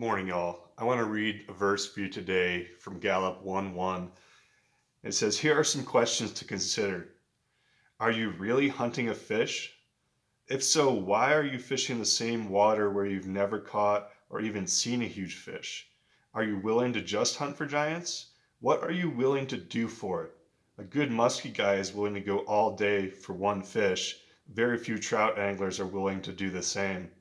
Morning, y'all. I want to read a verse for you today from Galloup 1 1. It says, Here are some questions to consider. Are you really hunting a fish? If so, why are you fishing the same water where you've never caught or even seen a huge fish? Are you willing to just hunt for giants? What are you willing to do for it? A good musky guy is willing to go all day for one fish. Very few trout anglers are willing to do the same.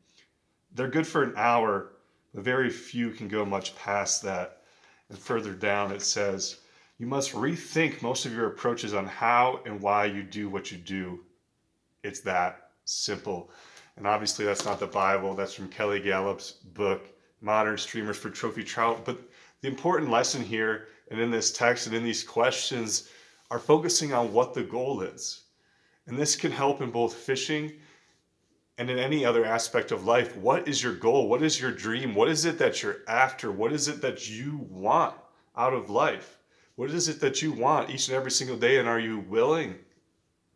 They're good for an hour very few can go much past that. And further down, it says, You must rethink most of your approaches on how and why you do what you do. It's that simple. And obviously, that's not the Bible, that's from Kelly Galloup's book, Modern Streamers for Trophy Trout. But the important lesson here, and in this text and in these questions, are focusing on what the goal is. And this can help in both fishing and in any other aspect of life, what is your goal? What is your dream? What is it that you're after? What is it that you want out of life? What is it that you want each and every single day? And are you willing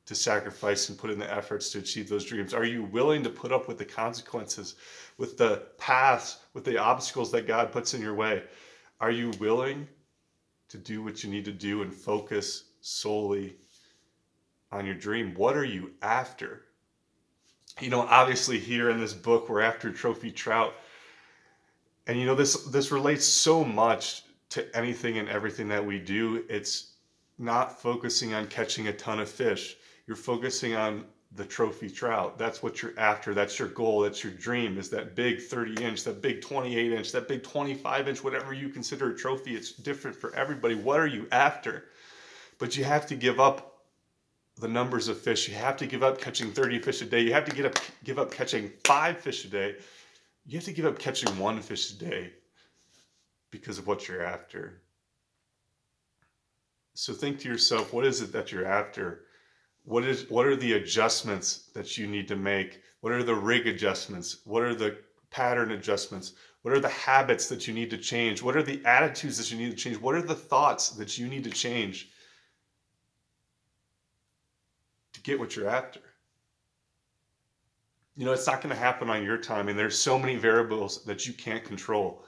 to sacrifice and put in the efforts to achieve those dreams? Are you willing to put up with the consequences, with the paths, with the obstacles that God puts in your way? Are you willing to do what you need to do and focus solely on your dream? What are you after? You know, obviously here in this book, we're after trophy trout. And you know, this this relates so much to anything and everything that we do. It's not focusing on catching a ton of fish. You're focusing on the trophy trout. That's what you're after. That's your goal. That's your dream is that big 30 inch, that big 28 inch, that big 25 inch, whatever you consider a trophy. It's different for everybody. What are you after? But you have to give up the numbers of fish. You have to give up catching 30 fish a day. You have to get up, give up catching five fish a day. You have to give up catching one fish a day because of what you're after. So think to yourself, what is it that you're after? What is what are the adjustments that you need to make? What are the rig adjustments? What are the pattern adjustments? What are the habits that you need to change? What are the attitudes that you need to change? What are the thoughts that you need to change? Get what you're after. You know, it's not going to happen on your time, and there's so many variables that you can't control.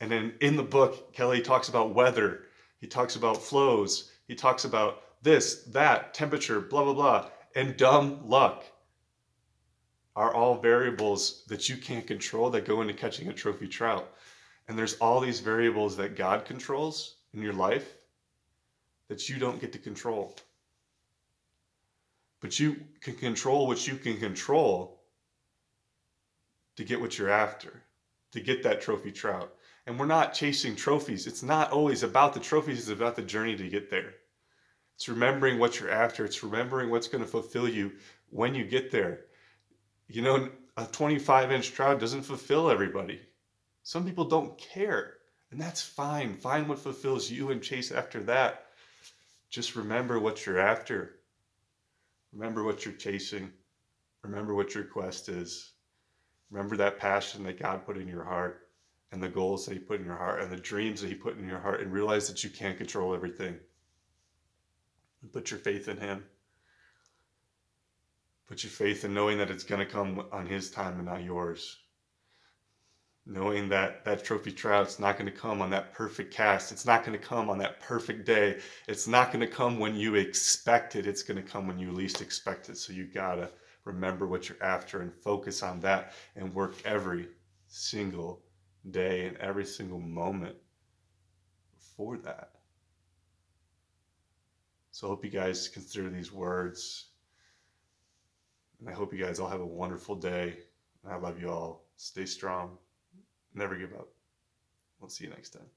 And then in the book, Kelly talks about weather, he talks about flows, he talks about this, that, temperature, blah, blah, blah, and dumb luck are all variables that you can't control that go into catching a trophy trout. And there's all these variables that God controls in your life that you don't get to control. But you can control what you can control to get what you're after, to get that trophy trout. And we're not chasing trophies. It's not always about the trophies, it's about the journey to get there. It's remembering what you're after, it's remembering what's going to fulfill you when you get there. You know, a 25 inch trout doesn't fulfill everybody. Some people don't care, and that's fine. Find what fulfills you and chase after that. Just remember what you're after. Remember what you're chasing. Remember what your quest is. Remember that passion that God put in your heart and the goals that He put in your heart and the dreams that He put in your heart and realize that you can't control everything. And put your faith in Him. Put your faith in knowing that it's going to come on His time and not yours knowing that that trophy trout's not going to come on that perfect cast. It's not going to come on that perfect day. It's not going to come when you expect it. It's going to come when you least expect it. So you got to remember what you're after and focus on that and work every single day and every single moment for that. So I hope you guys consider these words. And I hope you guys all have a wonderful day. I love you all. Stay strong. Never give up. We'll see you next time.